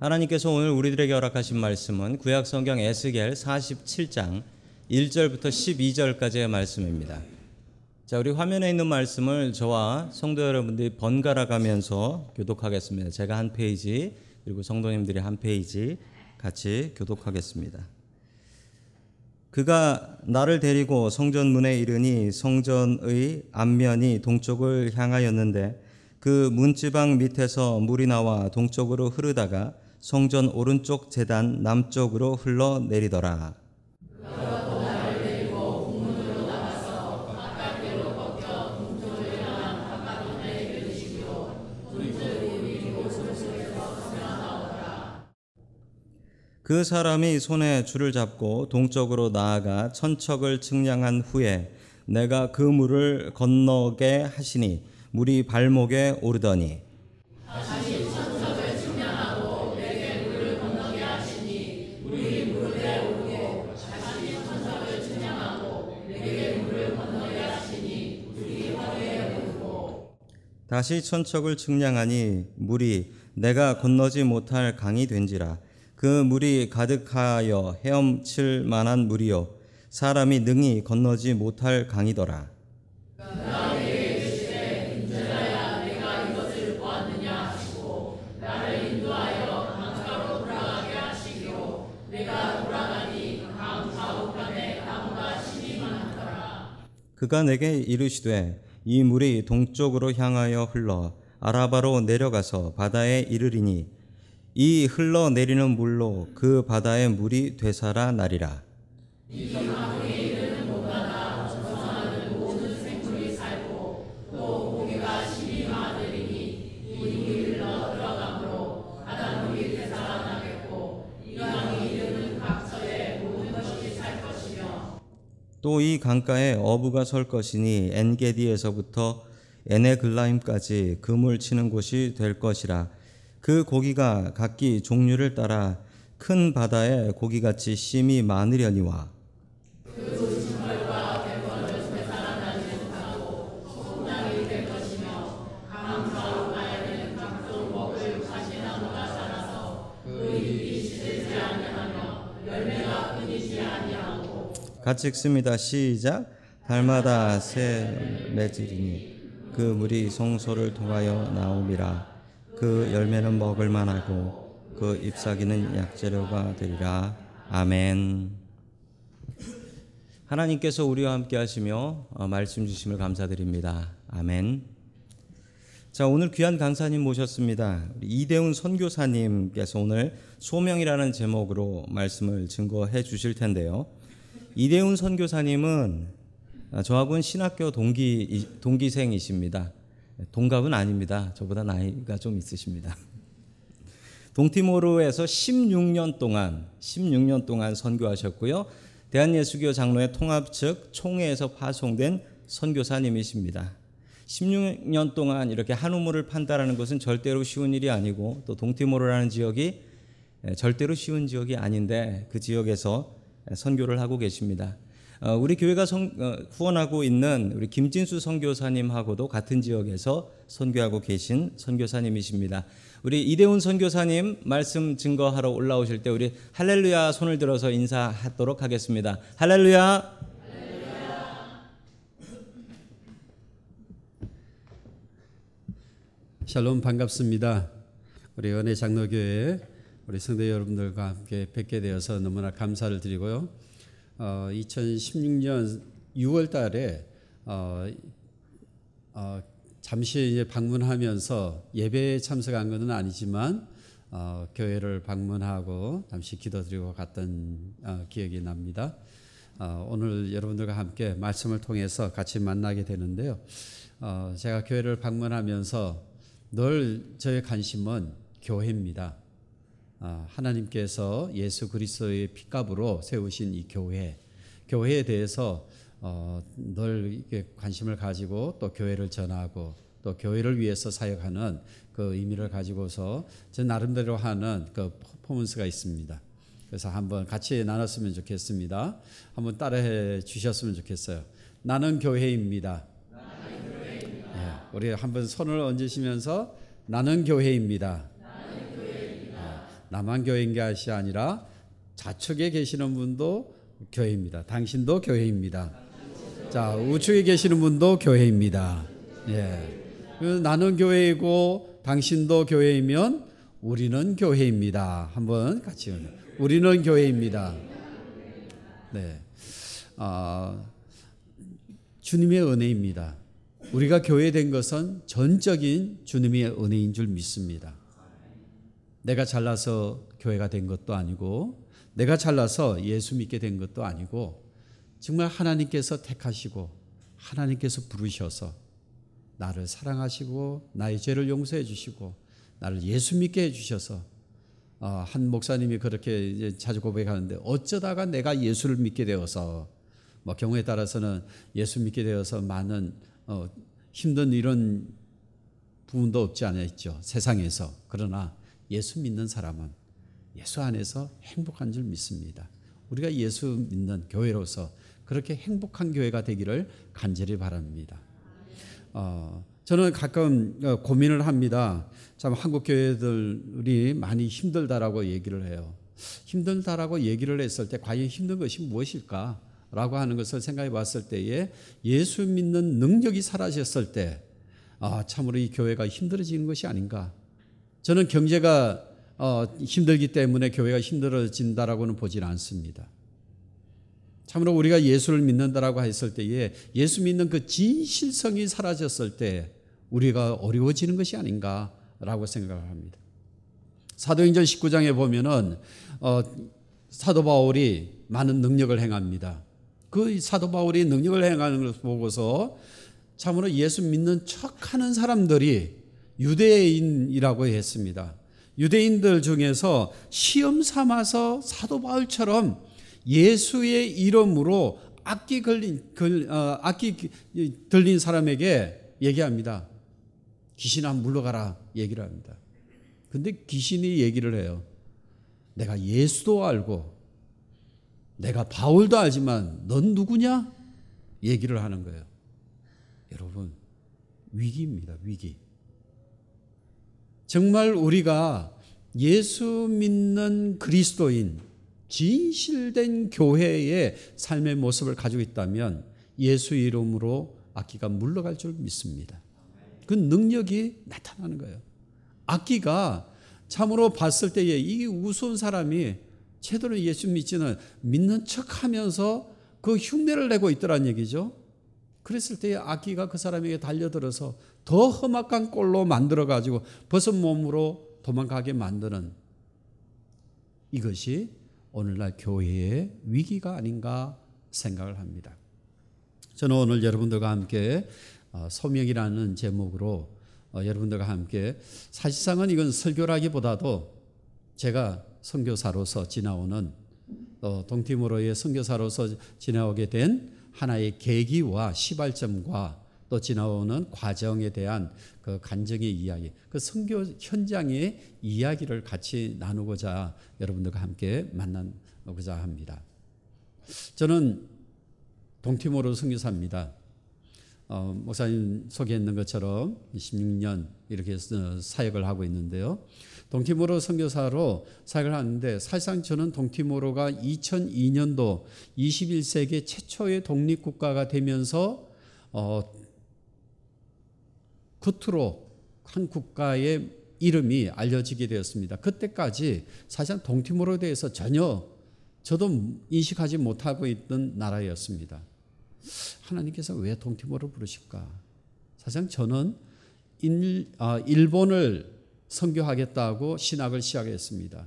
하나님께서 오늘 우리들에게 허락하신 말씀은 구약 성경 에스겔 47장 1절부터 12절까지의 말씀입니다. 자, 우리 화면에 있는 말씀을 저와 성도 여러분들이 번갈아 가면서 교독하겠습니다. 제가 한 페이지 그리고 성도님들이 한 페이지 같이 교독하겠습니다. 그가 나를 데리고 성전 문에 이르니 성전의 앞면이 동쪽을 향하였는데 그 문지방 밑에서 물이 나와 동쪽으로 흐르다가 성전 오른쪽 재단 남쪽으로 흘러 내리더라. 그 사람이 손에 줄을 잡고 동쪽으로 나아가 천척을 측량한 후에 내가 그 물을 건너게 하시니 물이 발목에 오르더니 다시 천척을 측량하니 물이 내가 건너지 못할 강이 된지라. 그 물이 가득하여 헤엄칠 만한 물이요. 사람이 능히 건너지 못할 강이더라. 그가 내게 이르시되 이 물이 동쪽으로 향하여 흘러 아라바로 내려가서 바다에 이르리니 이 흘러 내리는 물로 그 바다의 물이 되살아 나리라. 또 이 강가에 어부가 설 것이니 엔게디에서부터 에네글라임까지 그물 치는 곳이 될 것이라. 그 고기가 각기 종류를 따라 큰 바다에 고기같이 심이 많으려니와 같이 읽습니다. 시작. 달마다 새 맺으리니 그 물이 성소를 통하여 나오미라. 그 열매는 먹을 만하고 그 잎사귀는 약재료가 되리라. 아멘. 하나님께서 우리와 함께 하시며 어, 말씀 주심을 감사드립니다. 아멘. 자, 오늘 귀한 강사님 모셨습니다. 이대훈 선교사님께서 오늘 소명이라는 제목으로 말씀을 증거해 주실 텐데요. 이대훈 선교사님은 아, 저하고는 신학교 동기 동기생이십니다. 동갑은 아닙니다. 저보다 나이가 좀 있으십니다. 동티모르에서 16년 동안 16년 동안 선교하셨고요. 대한예수교 장로회 통합 측 총회에서 파송된 선교사님이십니다. 16년 동안 이렇게 한 우물을 판다라는 것은 절대로 쉬운 일이 아니고 또 동티모르라는 지역이 절대로 쉬운 지역이 아닌데 그 지역에서 선교를 하고 계십니다. 어, 우리 교회가 성, 어, 후원하고 있는 우리 김진수 선교사님하고도 같은 지역에서 선교하고 계신 선교사님이십니다. 우리 이대훈 선교사님 말씀 증거하러 올라오실 때 우리 할렐루야 손을 들어서 인사하도록 하겠습니다. 할렐루야. 샬롬 반갑습니다. 우리 은혜 장로교회 우리 성도 여러분들과 함께 뵙게 되어서 너무나 감사를 드리고요. 어, 2016년 6월 달에 어, 어, 잠시 이제 방문하면서 예배에 참석한 것은 아니지만 어, 교회를 방문하고 잠시 기도드리고 갔던 어, 기억이 납니다. 어, 오늘 여러분들과 함께 말씀을 통해서 같이 만나게 되는데요. 어, 제가 교회를 방문하면서 늘 저의 관심은 교회입니다. 아, 하나님께서 예수 그리스도의 피값으로 세우신 이 교회, 교회에 대해서 어, 늘 관심을 가지고 또 교회를 전하고 또 교회를 위해서 사역하는 그 의미를 가지고서 저 나름대로 하는 그 퍼포먼스가 있습니다. 그래서 한번 같이 나눴으면 좋겠습니다. 한번 따라해 주셨으면 좋겠어요. 나는 교회입니다. 나는 교회입니다. 예, 우리 한번 손을 얹으시면서 나는 교회입니다. 나만 교회인 것이 아니라 좌측에 계시는 분도 교회입니다. 당신도 교회입니다. 자, 우측에 계시는 분도 교회입니다. 예. 그 나는 교회이고 당신도 교회이면 우리는 교회입니다. 한번 같이 우리는 교회입니다. 네. 아, 주님의 은혜입니다. 우리가 교회 된 것은 전적인 주님의 은혜인 줄 믿습니다. 내가 잘나서 교회가 된 것도 아니고 내가 잘나서 예수 믿게 된 것도 아니고 정말 하나님께서 택하시고 하나님께서 부르셔서 나를 사랑하시고 나의 죄를 용서해 주시고 나를 예수 믿게 해 주셔서 어, 한 목사님이 그렇게 자주 고백하는데 어쩌다가 내가 예수를 믿게 되어서 뭐 경우에 따라서는 예수 믿게 되어서 많은 어, 힘든 이런 부분도 없지 않아 있죠 세상에서. 그러나 예수 믿는 사람은 예수 안에서 행복한 줄 믿습니다. 우리가 예수 믿는 교회로서 그렇게 행복한 교회가 되기를 간절히 바랍니다. 어, 저는 가끔 어, 고민을 합니다. 참 한국 교회들이 많이 힘들다라고 얘기를 해요. 힘들다라고 얘기를 했을 때 과연 힘든 것이 무엇일까? 라고 하는 것을 생각해 봤을 때에 예수 믿는 능력이 사라졌을 때 아, 참으로 이 교회가 힘들어지는 것이 아닌가. 저는 경제가 어, 힘들기 때문에 교회가 힘들어진다라고는 보질 않습니다. 참으로 우리가 예수를 믿는다라고 했을 때에 예수 믿는 그 진실성이 사라졌을 때 우리가 어려워지는 것이 아닌가라고 생각을 합니다. 사도행전 19장에 보면은 어, 사도 바울이 많은 능력을 행합니다. 그 사도 바울이 능력을 행하는 것을 보고서 참으로 예수 믿는 척하는 사람들이 유대인이라고 했습니다. 유대인들 중에서 시험 삼아서 사도 바울처럼 예수의 이름으로 악기 걸린 걸, 어, 악기 들린 사람에게 얘기합니다. 귀신아 물러가라 얘기를 합니다. 근데 귀신이 얘기를 해요. 내가 예수도 알고 내가 바울도 알지만 넌 누구냐? 얘기를 하는 거예요. 여러분 위기입니다. 위기. 정말 우리가 예수 믿는 그리스도인 진실된 교회의 삶의 모습을 가지고 있다면 예수 이름으로 악기가 물러갈 줄 믿습니다. 그 능력이 나타나는 거예요. 악기가 참으로 봤을 때에 이 우스운 사람이 제대로 예수 믿지는 믿는 척 하면서 그 흉내를 내고 있더란 얘기죠. 그랬을 때에 악기가 그 사람에게 달려들어서 더 험악한 꼴로 만들어 가지고 벗은 몸으로 도망가게 만드는 이것이 오늘날 교회의 위기가 아닌가 생각을 합니다. 저는 오늘 여러분들과 함께 어, 소명이라는 제목으로 어, 여러분들과 함께 사실상은 이건 설교라기보다도 제가 선교사로서 지나오는 또 동티모로의 선교사로서 지나오게 된 하나의 계기와 시발점과 또 지나오는 과정에 대한 그 간증의 이야기, 그 선교 현장의 이야기를 같이 나누고자 여러분들과 함께 만나고자 합니다. 저는 동티모로 선교사입니다. 어, 목사님 소개했는 것처럼 16년 이렇게 사역을 하고 있는데요. 동티모로 선교사로 사역을 하는데 사실상 저는 동티모로가 2002년도 21세기 최초의 독립국가가 되면서 어, 겉으로 한 국가의 이름이 알려지게 되었습니다. 그때까지 사실상 동티모로에 대해서 전혀 저도 인식하지 못하고 있던 나라였습니다. 하나님께서 왜 동티모를 부르실까? 사실상 저는 일, 아, 일본을 선교하겠다고 신학을 시작했습니다.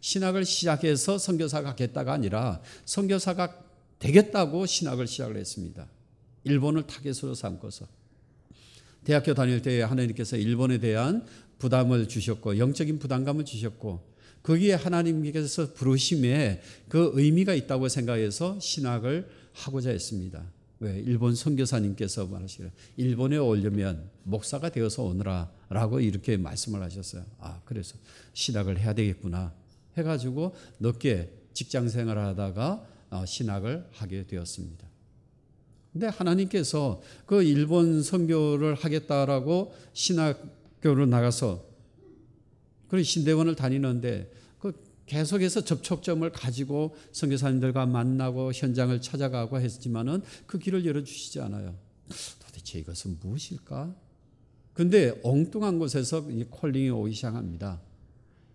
신학을 시작해서 선교사가 겠다가 아니라 선교사가 되겠다고 신학을 시작을 했습니다. 일본을 타겟으로 삼고서 대학교 다닐 때 하나님께서 일본에 대한 부담을 주셨고 영적인 부담감을 주셨고 거기에 하나님께서 부르심에 그 의미가 있다고 생각해서 신학을 하고자 했습니다. 왜 일본 선교사님께서 말하시기를 일본에 오려면 목사가 되어서 오너라라고 이렇게 말씀을 하셨어요. 아 그래서 신학을 해야 되겠구나 해가지고 늦게 직장 생활을 하다가 어, 신학을 하게 되었습니다. 근데 하나님께서 그 일본 선교를 하겠다라고 신학교로 나가서 그 신대원을 다니는데 계속해서 접촉점을 가지고 선교사님들과 만나고 현장을 찾아가고 했지만은 그 길을 열어주시지 않아요. 도대체 이것은 무엇일까? 근데 엉뚱한 곳에서 이 콜링이 오기 시작합니다.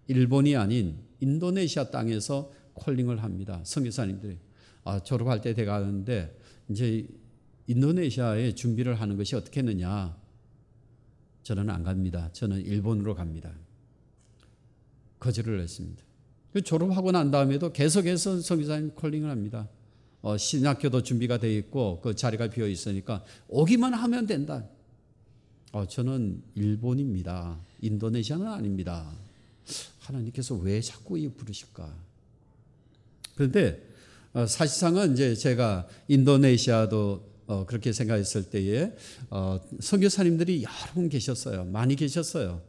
일본이 아닌 인도네시아 땅에서 콜링을 합니다. 선교사님들이 아, 졸업할 때 돼가는데 이제 인도네시아에 준비를 하는 것이 어떻게 했느냐? 저는 안 갑니다. 저는 일본으로 갑니다. 거절을 했습니다. 그 졸업하고 난 다음에도 계속해서 성교사님 콜링을 합니다. 어, 신학교도 준비가 돼 있고 그 자리가 비어 있으니까 오기만 하면 된다. 어, 저는 일본입니다. 인도네시아는 아닙니다. 하나님께서 왜 자꾸 이 부르실까? 그런데 어, 사실상은 이제 제가 인도네시아도 어, 그렇게 생각했을 때에 어, 선교사님들이 여러 분 계셨어요. 많이 계셨어요.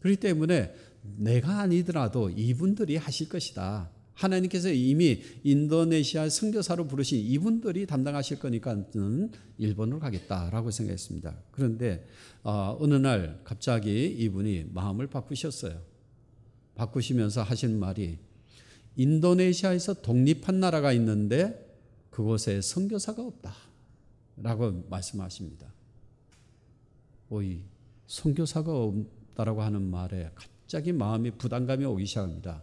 그렇기 때문에 내가 아니더라도 이분들이 하실 것이다. 하나님께서 이미 인도네시아 선교사로 부르신 이분들이 담당하실 거니까 는 일본으로 가겠다라고 생각했습니다. 그런데 어, 어느 날 갑자기 이분이 마음을 바꾸셨어요. 바꾸시면서 하신 말이 인도네시아에서 독립한 나라가 있는데 그곳에 선교사가 없다라고 말씀하십니다. 오이 선교사가 없다라고 하는 말에 갑자기 마음이 부담감이 오기 시작합니다.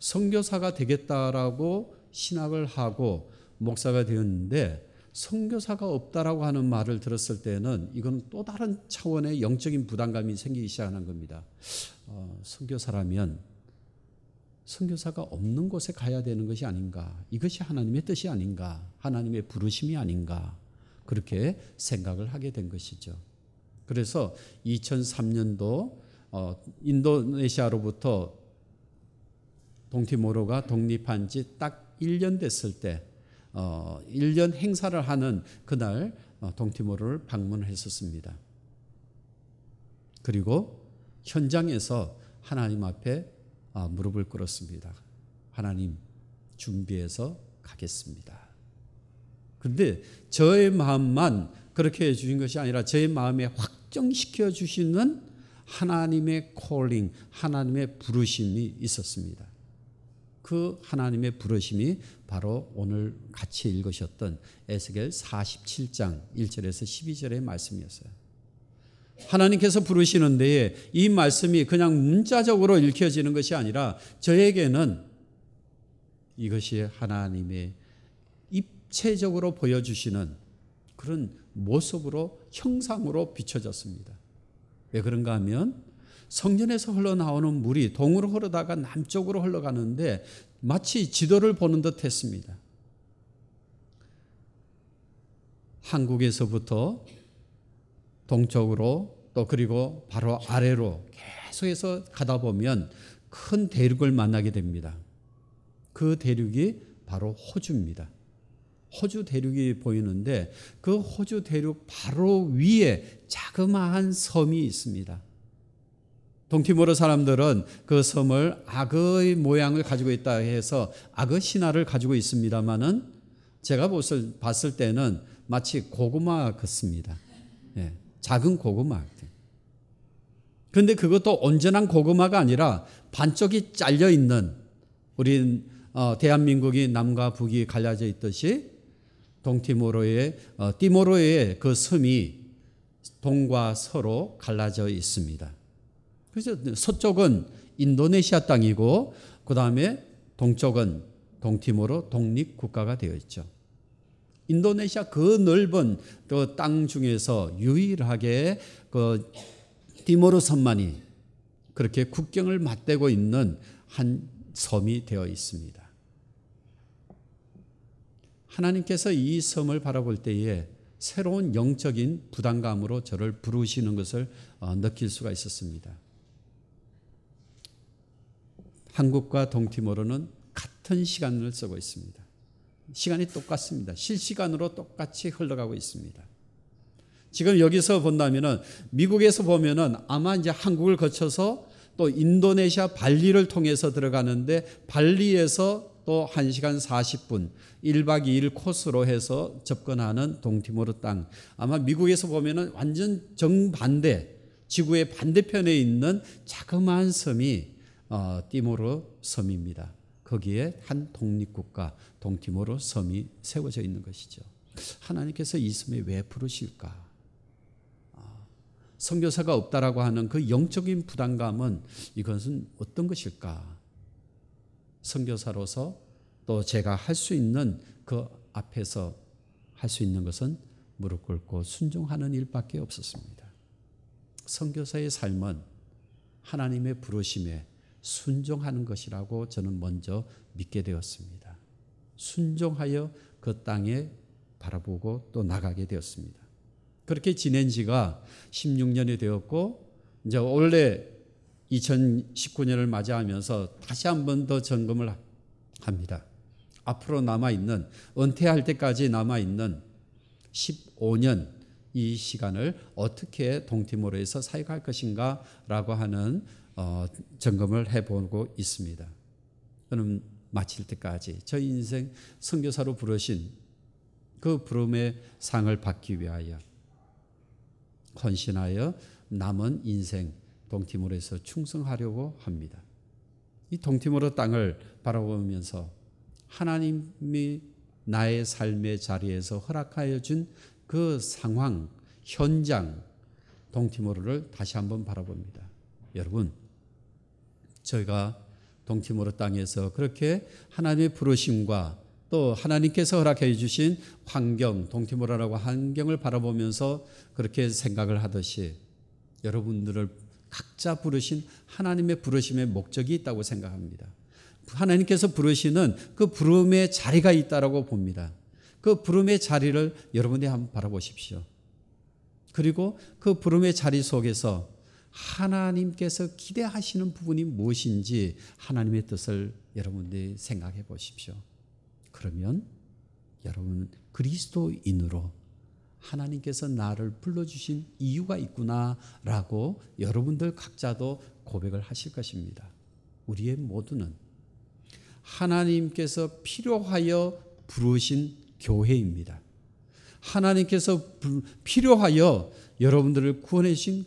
선교사가 되겠다라고 신학을 하고 목사가 되었는데 선교사가 없다라고 하는 말을 들었을 때는 이건 또 다른 차원의 영적인 부담감이 생기기 시작하는 겁니다. 어, 선교사라면 선교사가 없는 곳에 가야 되는 것이 아닌가? 이것이 하나님의 뜻이 아닌가? 하나님의 부르심이 아닌가? 그렇게 생각을 하게 된 것이죠. 그래서 2003년도 어, 인도네시아로부터 동티모로가 독립한 지 딱 1년 됐을 때 어, 1년 행사를 하는 그날 어, 동티모로를 방문했었습니다. 그리고 현장에서 하나님 앞에 아, 무릎을 꿇었습니다. 하나님 준비해서 가겠습니다. 근데 저의 마음만 그렇게 해 주신 것이 아니라 저의 마음에 확정시켜 주시는 하나님의 콜링, 하나님의 부르심이 있었습니다. 그 하나님의 부르심이 바로 오늘 같이 읽으셨던 에스겔 47장 1절에서 12절의 말씀이었어요. 하나님께서 부르시는 데에 이 말씀이 그냥 문자적으로 읽혀지는 것이 아니라 저에게는 이것이 하나님의 입체적으로 보여주시는 그런 모습으로 형상으로 비춰졌습니다. 왜 그런가 하면 성전에서 흘러나오는 물이 동으로 흐르다가 남쪽으로 흘러가는데 마치 지도를 보는 듯 했습니다. 한국에서부터 동쪽으로 또 그리고 바로 아래로 계속해서 가다 보면 큰 대륙을 만나게 됩니다. 그 대륙이 바로 호주입니다. 호주 대륙이 보이는데 그 호주 대륙 바로 위에 자그마한 섬이 있습니다. 동티모르 사람들은 그 섬을 악어의 모양을 가지고 있다 해서 악어 신화를 가지고 있습니다만은 제가 봤을 때는 마치 고구마 같습니다. 예, 작은 고구마. 그런데 그것도 온전한 고구마가 아니라 반쪽이 잘려 있는 우리 어, 대한민국이 남과 북이 갈라져 있듯이 동티모로의 어, 티모로의 그 섬이 동과 서로 갈라져 있습니다. 그래서 서쪽은 인도네시아 땅이고 그 다음에 동쪽은 동티모로 독립 국가가 되어 있죠. 인도네시아 그 넓은 그 땅 중에서 유일하게 그 티모르 섬만이 그렇게 국경을 맞대고 있는 한 섬이 되어 있습니다. 하나님께서 이 섬을 바라볼 때에 새로운 영적인 부담감으로 저를 부르시는 것을 어, 느낄 수가 있었습니다. 한국과 동티모르는 같은 시간을 쓰고 있습니다. 시간이 똑같습니다. 실시간으로 똑같이 흘러가고 있습니다. 지금 여기서 본다면은 미국에서 보면은 아마 이제 한국을 거쳐서 또 인도네시아 발리를 통해서 들어가는데 발리에서 또 1시간 40분 1박 2일 코스로 해서 접근하는 동티모르 땅. 아마 미국에서 보면은 완전 정반대 지구의 반대편에 있는 자그마한 섬이 어, 티모르 섬입니다. 거기에 한 독립국가 동티모르 섬이 세워져 있는 것이죠. 하나님께서 이 섬에 왜 부르실까? 아, 선교사가 없다라고 하는 그 영적인 부담감은 이것은 어떤 것일까? 선교사로서 또 제가 할 수 있는 그 앞에서 할 수 있는 것은 무릎 꿇고 순종하는 일밖에 없었습니다. 선교사의 삶은 하나님의 부르심에 순종하는 것이라고 저는 먼저 믿게 되었습니다. 순종하여 그 땅에 바라보고 또 나가게 되었습니다. 그렇게 지낸 지가 16년이 되었고 이제 올해 2019년을 맞이하면서 다시 한 번 더 점검을 합니다. 앞으로 남아 있는 은퇴할 때까지 남아 있는 15년 이 시간을 어떻게 동티모르에서 사역할 것인가라고 하는 어, 점검을 해보고 있습니다. 저는 마칠 때까지 저 인생 선교사로 부르신 그 부름의 상을 받기 위하여 헌신하여 남은 인생 동티모르에서 충성하려고 합니다. 이 동티모르 땅을 바라보면서 하나님이 나의 삶의 자리에서 허락하여 준 그 상황, 현장, 동티모르를 다시 한번 바라봅니다. 여러분, 저희가 동티모르 땅에서 그렇게 하나님의 부르심과 또 하나님께서 허락해 주신 환경, 동티모르라고 환경을 바라보면서 그렇게 생각을 하듯이 여러분들을 각자 부르신 하나님의 부르심의 목적이 있다고 생각합니다. 하나님께서 부르시는 그 부름의 자리가 있다라고 봅니다. 그 부름의 자리를 여러분이 한번 바라보십시오. 그리고 그 부름의 자리 속에서 하나님께서 기대하시는 부분이 무엇인지 하나님의 뜻을 여러분들이 생각해 보십시오. 그러면 여러분 그리스도인으로 하나님께서 나를 불러주신 이유가 있구나라고 여러분들 각자도 고백을 하실 것입니다. 우리의 모두는 하나님께서 필요하여 부르신 교회입니다. 하나님께서 필요하여 여러분들을 구원해 주신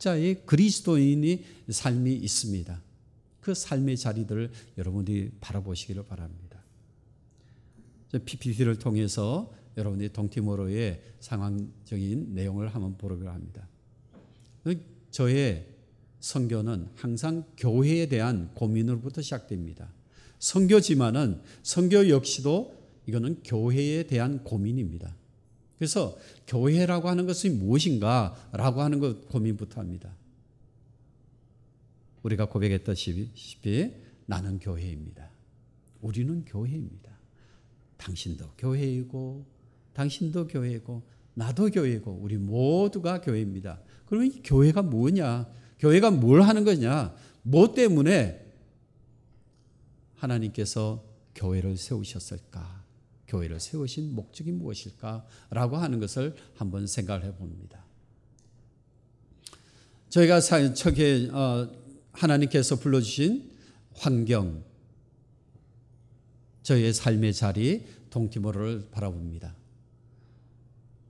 각자의 그리스도인의 삶이 있습니다. 그 삶의 자리들을 여러분들이 바라보시기를 바랍니다. PPT를 통해서 여러분들이 동티모로의 상황적인 내용을 한번 보려고 합니다. 저의 선교는 항상 교회에 대한 고민으로부터 시작됩니다. 선교지만은 선교 역시도 이거는 교회에 대한 고민입니다. 그래서 교회라고 하는 것이 무엇인가라고 하는 것 고민부터 합니다. 우리가 고백했다시피 나는 교회입니다. 우리는 교회입니다. 당신도 교회이고 당신도 교회고 나도 교회고 우리 모두가 교회입니다. 그러면 이 교회가 뭐냐? 교회가 뭘 하는 거냐? 뭐 때문에 하나님께서 교회를 세우셨을까? 교회를 세우신 목적이 무엇일까라고 하는 것을 한번 생각을 해봅니다. 저희가 저게 어, 하나님께서 불러주신 환경, 저희의 삶의 자리 동티모르를 바라봅니다.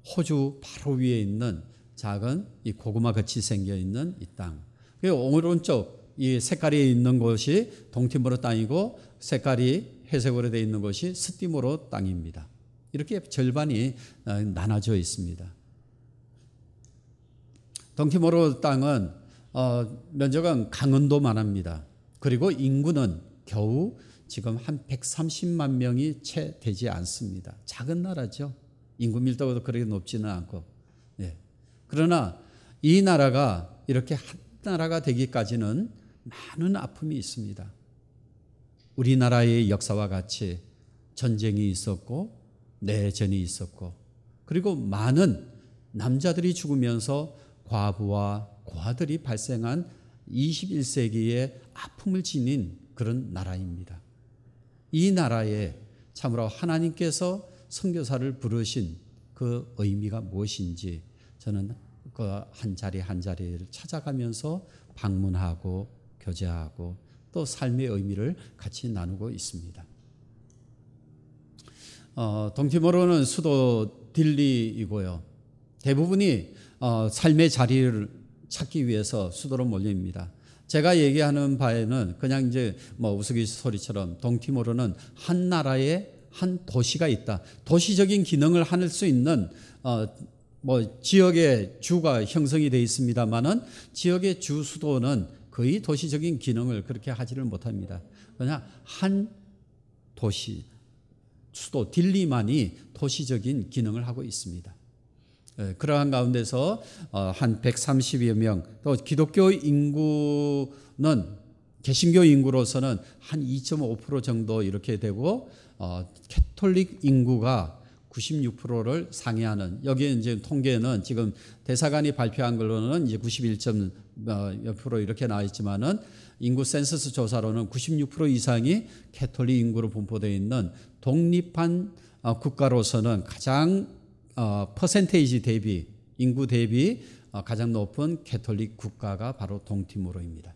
호주 바로 위에 있는 작은 이 고구마 같이 생겨 있는 이 땅. 오른쪽 이 색깔이 있는 곳이 동티모르 땅이고 색깔이 회색으로 되어 있는 것이 스티모로 땅입니다. 이렇게 절반이 어, 나눠져 있습니다. 동티모로 땅은 어, 면적은 강원도만 합니다. 그리고 인구는 겨우 지금 한 130만 명이 채 되지 않습니다. 작은 나라죠. 인구 밀도도 그렇게 높지는 않고. 예. 그러나 이 나라가 이렇게 한 나라가 되기까지는 많은 아픔이 있습니다. 우리나라의 역사와 같이 전쟁이 있었고 내전이 있었고 그리고 많은 남자들이 죽으면서 과부와 고아들이 발생한 21세기의 아픔을 지닌 그런 나라입니다. 이 나라에 참으로 하나님께서 선교사를 부르신 그 의미가 무엇인지 저는 그 한 자리 한 자리를 찾아가면서 방문하고 교제하고 또 삶의 의미를 같이 나누고 있습니다. 어, 동티모로는 수도 딜리이고요. 대부분이 어, 삶의 자리를 찾기 위해서 수도로 몰립니다. 제가 얘기하는 바에는 그냥 이제 뭐 우스갯소리처럼 동티모르는 한 나라의 한 도시가 있다. 도시적인 기능을 할 수 있는 어, 뭐 지역의 주가 형성이 되어 있습니다만은 지역의 주 수도는 거의 도시적인 기능을 그렇게 하지를 못합니다. 그냥 한 도시 수도 딜리만이 도시적인 기능을 하고 있습니다. 예, 그러한 가운데서 어, 한 130여 명, 또 기독교 인구는 개신교 인구로서는 한 2.5% 정도 이렇게 되고 어, 캐톨릭 인구가 96%를 상회하는 여기에 이제 통계는 지금 대사관이 발표한 걸로는 이제 91.몇 이렇게 나와 있지만은 인구 센서스 조사로는 96% 이상이 캐톨릭 인구로 분포되어 있는 독립한 어, 국가로서는 가장 어, 퍼센테이지 대비 인구 대비 어, 가장 높은 캐톨릭 국가가 바로 동티모르입니다.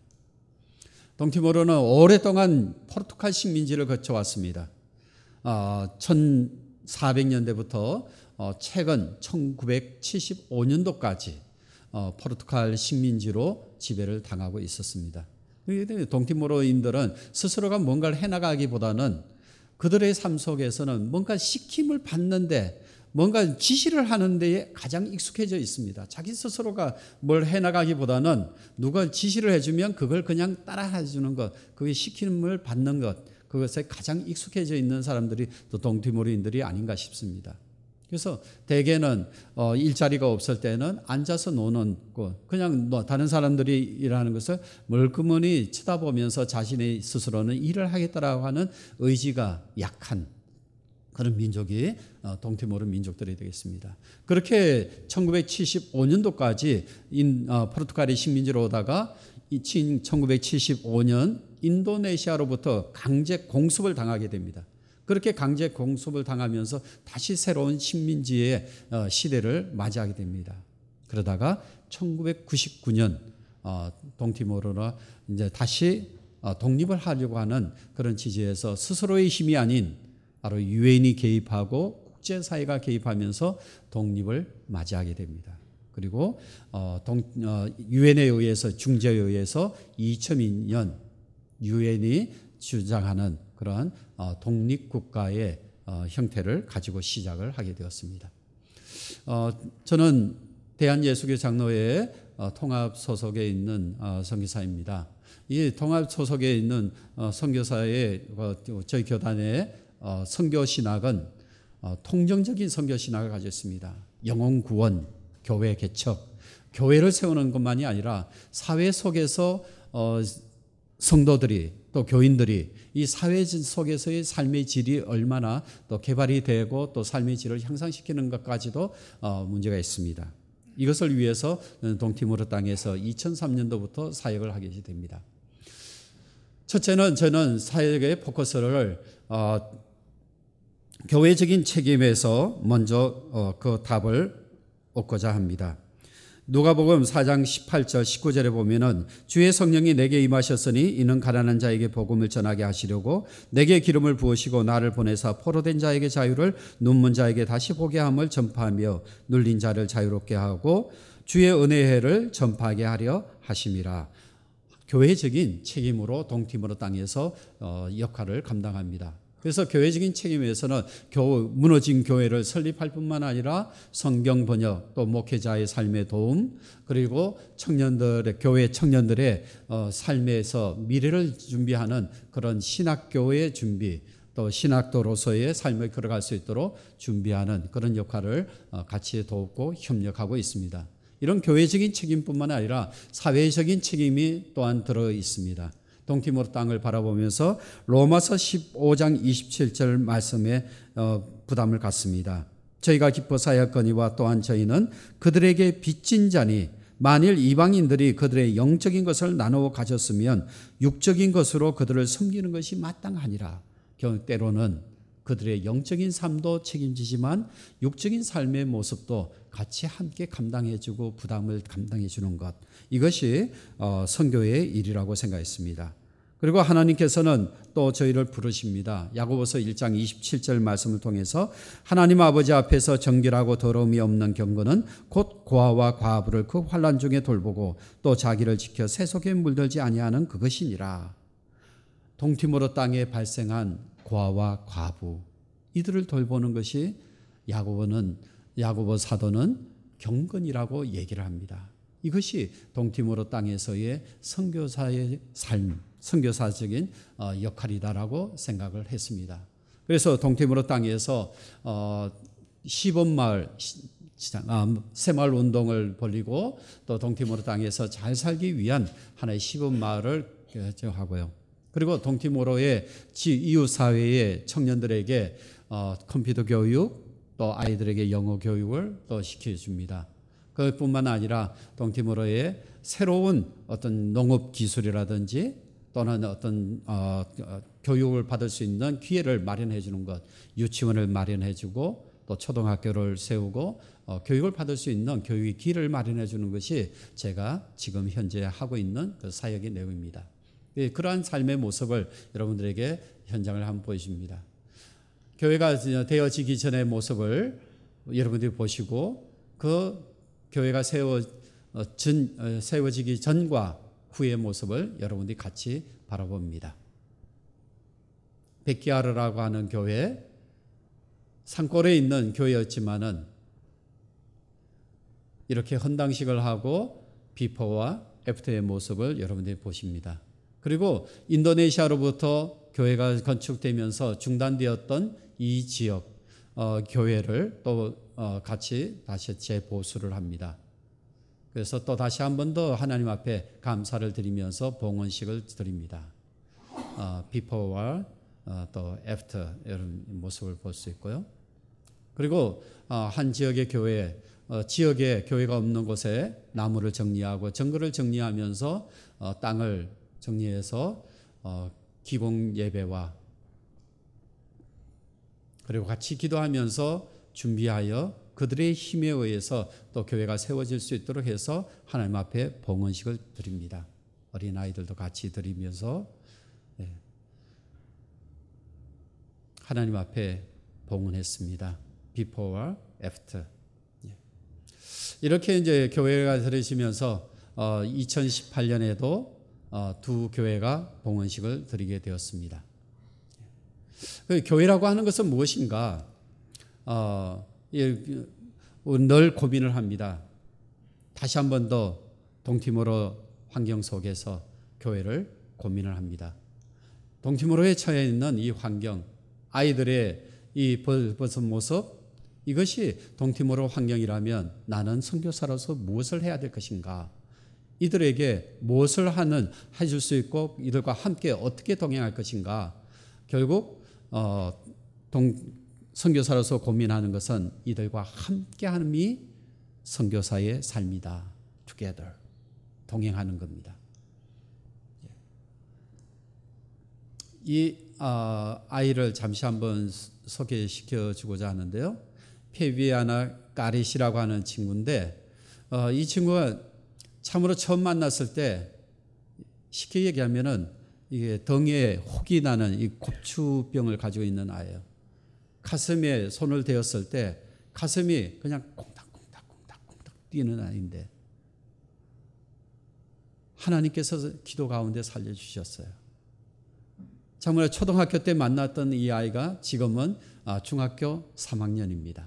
동티모르는 오랫동안 포르투갈 식민지를 거쳐왔습니다. 어, 1400년대부터 어, 최근 1975년도까지 어, 포르투갈 식민지로 지배를 당하고 있었습니다. 동티모르인들은 스스로가 뭔가를 해나가기보다는 그들의 삶 속에서는 뭔가 시킴을 받는데 뭔가 지시를 하는 데에 가장 익숙해져 있습니다. 자기 스스로가 뭘 해나가기보다는 누가 지시를 해주면 그걸 그냥 따라 해주는 것, 그게 시킴을 받는 것, 그것에 가장 익숙해져 있는 사람들이 또 동티모르인들이 아닌가 싶습니다. 그래서 대개는 어, 일자리가 없을 때는 앉아서 노는 것, 그냥 뭐 다른 사람들이 일하는 것을 멀그머니 쳐다보면서 자신의 스스로는 일을 하겠다라고 하는 의지가 약한 그런 민족이 어, 동티모르 민족들이 되겠습니다. 그렇게 1975년도까지 인, 어, 포르투갈이 식민지로 오다가 1975년 인도네시아로부터 강제 공습을 당하게 됩니다. 그렇게 강제 공습을 당하면서 다시 새로운 식민지의 어, 시대를 맞이하게 됩니다. 그러다가 1999년 동티모르가 이제 다시 독립을 하려고 하는 그런 지지에서 스스로의 힘이 아닌 바로 유엔이 개입하고 국제사회가 개입하면서 독립을 맞이하게 됩니다. 그리고 어, 유엔에 의해서 중재에 의해서 2002년 유엔이 주장하는 그러한 어, 독립국가의 어, 형태를 가지고 시작을 하게 되었습니다. 저는 대한예수교 장로회 통합 소속에 있는 선교사입니다. 이 통합 소속에 있는 선교사의 저희 교단의 어, 선교 신학은 어, 통정적인 선교 신학을 가지고 있습니다. 영혼 구원, 교회 개척, 교회를 세우는 것만이 아니라 사회 속에서 어, 성도들이 또 교인들이 이 사회 속에서의 삶의 질이 얼마나 또 개발이 되고 또 삶의 질을 향상시키는 것까지도 문제가 있습니다. 이것을 위해서 동티모르 땅에서 2003년도부터 사역을 하게 됩니다. 첫째는 저는 사역의 포커스를 교회적인 책임에서 먼저 어, 그 답을 얻고자 합니다. 누가복음 4장 18절 19절에 보면은 주의 성령이 내게 임하셨으니 이는 가난한 자에게 복음을 전하게 하시려고 내게 기름을 부으시고 나를 보내사 포로된 자에게 자유를 눈문 자에게 다시 보게 함을 전파하며 눌린 자를 자유롭게 하고 주의 은혜를 전파하게 하려 하심이라. 교회적인 책임으로 동티모로 땅에서 어, 역할을 감당합니다. 그래서 교회적인 책임에서는 교, 무너진 교회를 설립할 뿐만 아니라 성경 번역, 또 목회자의 삶의 도움, 그리고 청년들의 교회 청년들의 어, 삶에서 미래를 준비하는 그런 신학교의 준비, 또 신학도로서의 삶을 걸어갈 수 있도록 준비하는 그런 역할을 어, 같이 돕고 협력하고 있습니다. 이런 교회적인 책임뿐만 아니라 사회적인 책임이 또한 들어 있습니다. 동티모르 땅을 바라보면서 로마서 15장 27절 말씀에 어, 부담을 갖습니다. 저희가 기뻐 사역거니와 또한 저희는 그들에게 빚진 자니 만일 이방인들이 그들의 영적인 것을 나누어 가졌으면 육적인 것으로 그들을 섬기는 것이 마땅하니라. 때로는 그들의 영적인 삶도 책임지지만 육적인 삶의 모습도 같이 함께 감당해주고 부담을 감당해주는 것 이것이 어, 선교의 일이라고 생각했습니다. 그리고 하나님께서는 또 저희를 부르십니다. 야고보서 1장 27절 말씀을 통해서 하나님 아버지 앞에서 정결하고 더러움이 없는 경건은 곧 고아와 과부를 그 환란 중에 돌보고 또 자기를 지켜 세속에 물들지 아니하는 그것이니라. 동티모로 땅에 발생한 고아와 과부 이들을 돌보는 것이 야고보는 야고보 사도는 경건이라고 얘기를 합니다. 이것이 동티모로 땅에서의 선교사의 삶, 선교사적인 어, 역할이다라고 생각을 했습니다. 그래서 동티모로 땅에서 어, 시범마을 아, 새마을 운동을 벌리고 또 동티모로 땅에서 잘 살기 위한 하나의 시범마을을 하고요. 그리고 동티모로의 이웃 사회의 청년들에게 어, 컴퓨터 교육 또 아이들에게 영어 교육을 또 시켜줍니다. 그뿐만 아니라 동티모로의 새로운 어떤 농업 기술이라든지 또는 어떤 어, 어, 교육을 받을 수 있는 기회를 마련해 주는 것, 유치원을 마련해 주고 또 초등학교를 세우고 어, 교육을 받을 수 있는 교육의 기회를 마련해 주는 것이 제가 지금 현재 하고 있는 그 사역의 내용입니다. 예, 그러한 삶의 모습을 여러분들에게 현장을 한번 보여줍니다. 교회가 되어지기 전의 모습을 여러분들이 보시고 그 교회가 세워 전, 세워지기 전과 후의 모습을 여러분들이 같이 바라봅니다. 백기아르라고 하는 교회 산골에 있는 교회였지만은 이렇게 헌당식을 하고 비포와 애프터의 모습을 여러분들이 보십니다. 그리고 인도네시아로부터 교회가 건축되면서 중단되었던 이 지역 어, 교회를 또 어, 같이 다시 재보수를 합니다. 그래서 또 다시 한 번 더 하나님 앞에 감사를 드리면서 봉헌식을 드립니다. 어, 비포와 어, 또 after 이런 모습을 볼 수 있고요. 그리고 어, 한 지역의 교회, 어, 지역에 교회가 없는 곳에 나무를 정리하고 정글을 정리하면서 어, 땅을 정리해서 어, 기공 예배와 그리고 같이 기도하면서 준비하여 그들의 힘에 의해서 또 교회가 세워질 수 있도록 해서 하나님 앞에 봉헌식을 드립니다. 어린 아이들도 같이 드리면서 네. 하나님 앞에 봉헌했습니다. 비포와 애프터. 예. 이렇게 이제 교회가 들어서면서 어, 2018년에도 어, 두 교회가 봉헌식을 드리게 되었습니다. 그 교회라고 하는 것은 무엇인가? 어, 늘 고민을 합니다. 다시 한 번 더 동티모로 환경 속에서 교회를 고민을 합니다. 동티모로에 처해 있는 이 환경, 아이들의 이 벗은 모습, 이것이 동티모로 환경이라면 나는 선교사로서 무엇을 해야 될 것인가? 이들에게 무엇을 하는 해줄 수 있고 이들과 함께 어떻게 동행할 것인가 결국 어, 동, 선교사로서 고민하는 것은 이들과 함께하는이 선교사의 삶이다. Together 동행하는 겁니다. 예. 이 어, 아이를 잠시 한번 소개시켜 주고자 하는데요. 페비아나 까리시라고 하는 친구인데 어, 이 친구가 참으로 처음 만났을 때 쉽게 얘기하면은 이게 등에 혹이 나는 이 곱추병을 가지고 있는 아이예요. 가슴에 손을 대었을 때 가슴이 그냥 콩닥콩닥콩닥콩닥 뛰는 아이인데 하나님께서 기도 가운데 살려주셨어요. 정말 초등학교 때 만났던 이 아이가 지금은 아, 중학교 3학년입니다.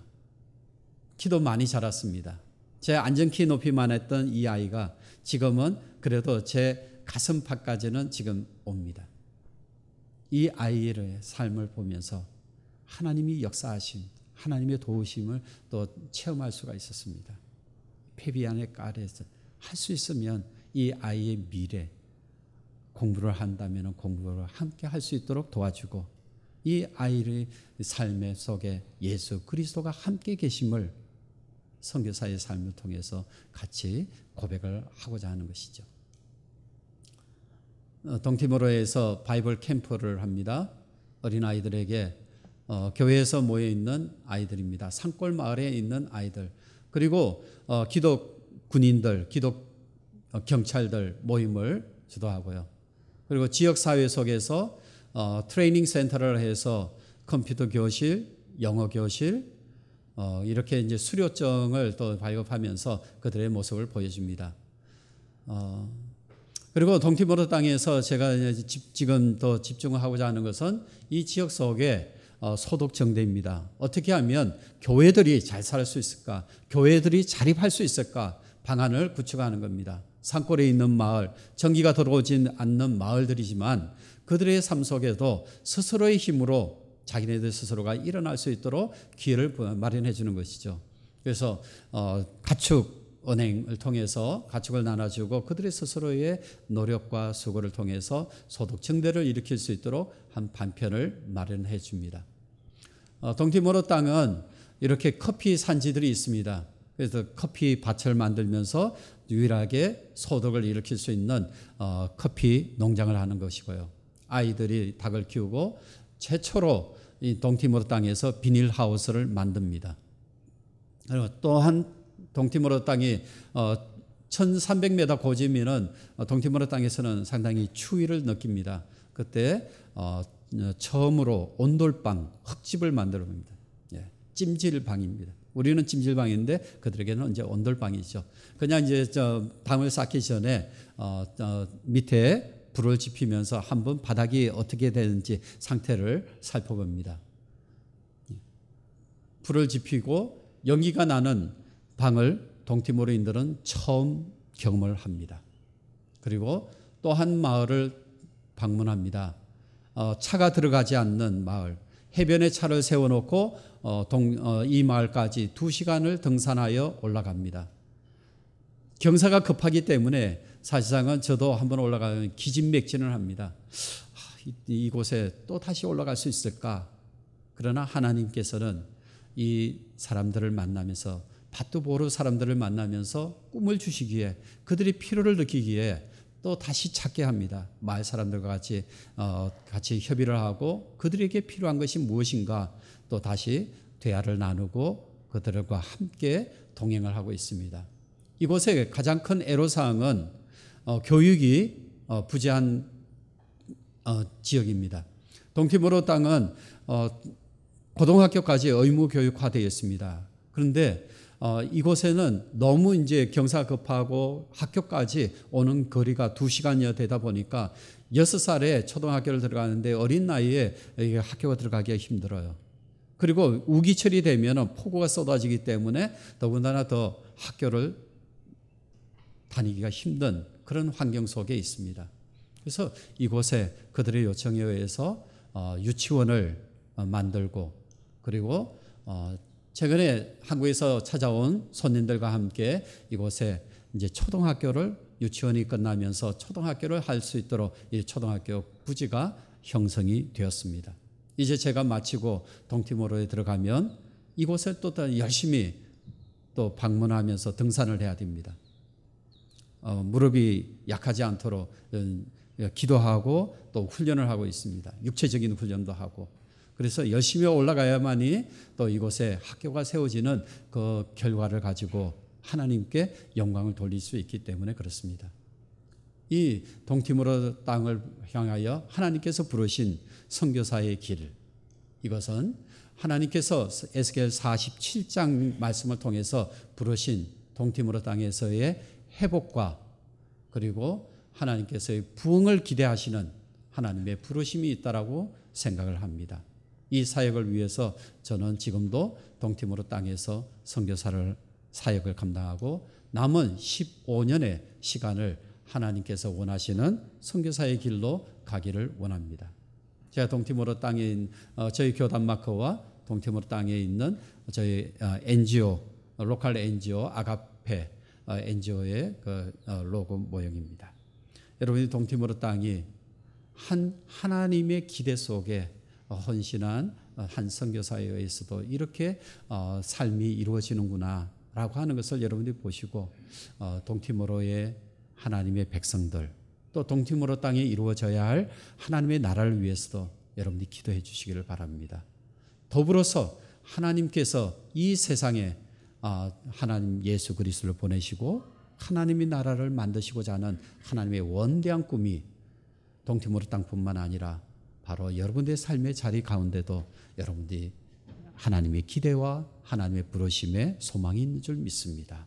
기도 많이 자랐습니다. 제 안전키 높이만 했던 이 아이가 지금은 그래도 제 가슴팍까지는 지금 옵니다. 이 아이의 삶을 보면서 하나님이 역사하신 하나님의 도우심을 또 체험할 수가 있었습니다. 페비안의 깔에서 할 수 있으면 이 아이의 미래 공부를 한다면 공부를 함께 할 수 있도록 도와주고 이 아이의 삶의 속에 예수 그리스도가 함께 계심을 선교사의 삶을 통해서 같이 고백을 하고자 하는 것이죠. 어, 동티모로에서 바이블 캠프를 합니다. 어린 아이들에게 어, 교회에서 모여 있는 아이들입니다. 산골 마을에 있는 아이들 그리고 어, 기독 군인들, 기독 어, 경찰들 모임을 주도하고요. 그리고 지역 사회 속에서 어, 트레이닝 센터를 해서 컴퓨터 교실, 영어 교실 어, 이렇게 이제 수료증을 또 발급하면서 그들의 모습을 보여줍니다. 어, 그리고 동티모르 땅에서 제가 지금 더 집중하고자 하는 것은 이 지역 속에 어, 소득 정대입니다. 어떻게 하면 교회들이 잘 살 수 있을까? 교회들이 자립할 수 있을까? 방안을 구축하는 겁니다. 산골에 있는 마을, 전기가 들어오진 않는 마을들이지만 그들의 삶 속에도 스스로의 힘으로 자기네들 스스로가 일어날 수 있도록 기회를 마련해 주는 것이죠. 그래서 어, 가축 은행을 통해서 가축을 나눠주고 그들의 스스로의 노력과 수고를 통해서 소득 증대를 일으킬 수 있도록 한 반편을 마련해 줍니다. 어, 동티모로 땅은 이렇게 커피 산지들이 있습니다. 그래서 커피 밭을 만들면서 유일하게 소득을 일으킬 수 있는 어, 커피 농장을 하는 것이고요. 아이들이 닭을 키우고 최초로 이 동티모르 땅에서 비닐 하우스를 만듭니다. 그리고 또한 동티모르 땅이 어, 1,300m 고지면은 어, 동티모르 땅에서는 상당히 추위를 느낍니다. 그때 어, 처음으로 온돌방 흙집을 만들어 봅니다. 예, 찜질방입니다. 우리는 찜질방인데 그들에게는 이제 온돌방이죠. 그냥 이제 저 담을 쌓기 전에 어, 어, 밑에 불을 지피면서 한번 바닥이 어떻게 되는지 상태를 살펴봅니다. 불을 지피고 연기가 나는 방을 동티모르인들은 처음 경험을 합니다. 그리고 또 한 마을을 방문합니다. 어, 차가 들어가지 않는 마을. 해변에 차를 세워놓고 어, 동, 어, 이 마을까지 두 시간을 등산하여 올라갑니다. 경사가 급하기 때문에 사실상은 저도 한번 올라가면 기진맥진을 합니다. 아, 이- 이곳에 또 다시 올라갈 수 있을까? 그러나 하나님께서는 이 사람들을 만나면서 보러 사람들을 만나면서 꿈을 주시기에 그들이 필요를 느끼기에 또 다시 찾게 합니다. 마을 사람들과 같이 어, 같이 협의를 하고 그들에게 필요한 것이 무엇인가 또 다시 대화를 나누고 그들과 함께 동행을 하고 있습니다. 이곳의 가장 큰 애로사항은 어, 교육이 어, 부재한 어, 지역입니다. 동티모로 땅은 어, 고등학교까지 의무 교육화되어 있습니다. 그런데 어, 이곳에는 너무 이제 경사 급하고 학교까지 오는 거리가 두 시간여 되다 보니까 여섯 살에 초등학교를 들어가는데 어린 나이에 학교가 들어가기가 힘들어요. 그리고 우기철이 되면 폭우가 쏟아지기 때문에 더군다나 더 학교를 다니기가 힘든 그런 환경 속에 있습니다. 그래서 이곳에 그들의 요청에 의해서 어, 유치원을 어, 만들고 그리고 어, 최근에 한국에서 찾아온 손님들과 함께 이곳에 이제 초등학교를 유치원이 끝나면서 초등학교를 할 수 있도록 이 초등학교 부지가 형성이 되었습니다. 이제 제가 마치고 동티모로에 들어가면 이곳에 또 열심히 또 방문하면서 등산을 해야 됩니다. 어, 무릎이 약하지 않도록 음, 기도하고 또 훈련을 하고 있습니다. 육체적인 훈련도 하고 그래서 열심히 올라가야만이 또 이곳에 학교가 세워지는 그 결과를 가지고 하나님께 영광을 돌릴 수 있기 때문에 그렇습니다. 이 동티모르 땅을 향하여 하나님께서 부르신 선교사의 길 이것은 하나님께서 에스겔 47장 말씀을 통해서 부르신 동티모르 땅에서의 회복과 그리고 하나님께서의 부흥을 기대하시는 하나님의 부르심이 있다라고 생각을 합니다. 이 사역을 위해서 저는 지금도 동티모르 땅에서 선교사를 사역을 감당하고 남은 15년의 시간을 하나님께서 원하시는 선교사의 길로 가기를 원합니다. 제가 동티모르 땅에 있는 어, 저희 교단 마크와 동티모르 땅에 있는 저희 어, NGO 로컬 NGO 아가페 어, NGO의 그 어, 로고 모형입니다. 여러분이 동티모르 땅이 한 하나님의 기대 속에 어, 헌신한 어, 한 선교사에 의해서도 이렇게 어, 삶이 이루어지는구나라고 하는 것을 여러분들이 보시고 어, 동티모로의 하나님의 백성들 또 동티모로 땅에 이루어져야 할 하나님의 나라를 위해서도 여러분들이 기도해 주시기를 바랍니다. 더불어서 하나님께서 이 세상에 아, 하나님 예수 그리스도를 보내시고 하나님의 나라를 만드시고자 하는 하나님의 원대한 꿈이 동티모르 땅뿐만 아니라 바로 여러분들의 삶의 자리 가운데도 여러분들이 하나님의 기대와 하나님의 부르심에 소망이 있는 줄 믿습니다.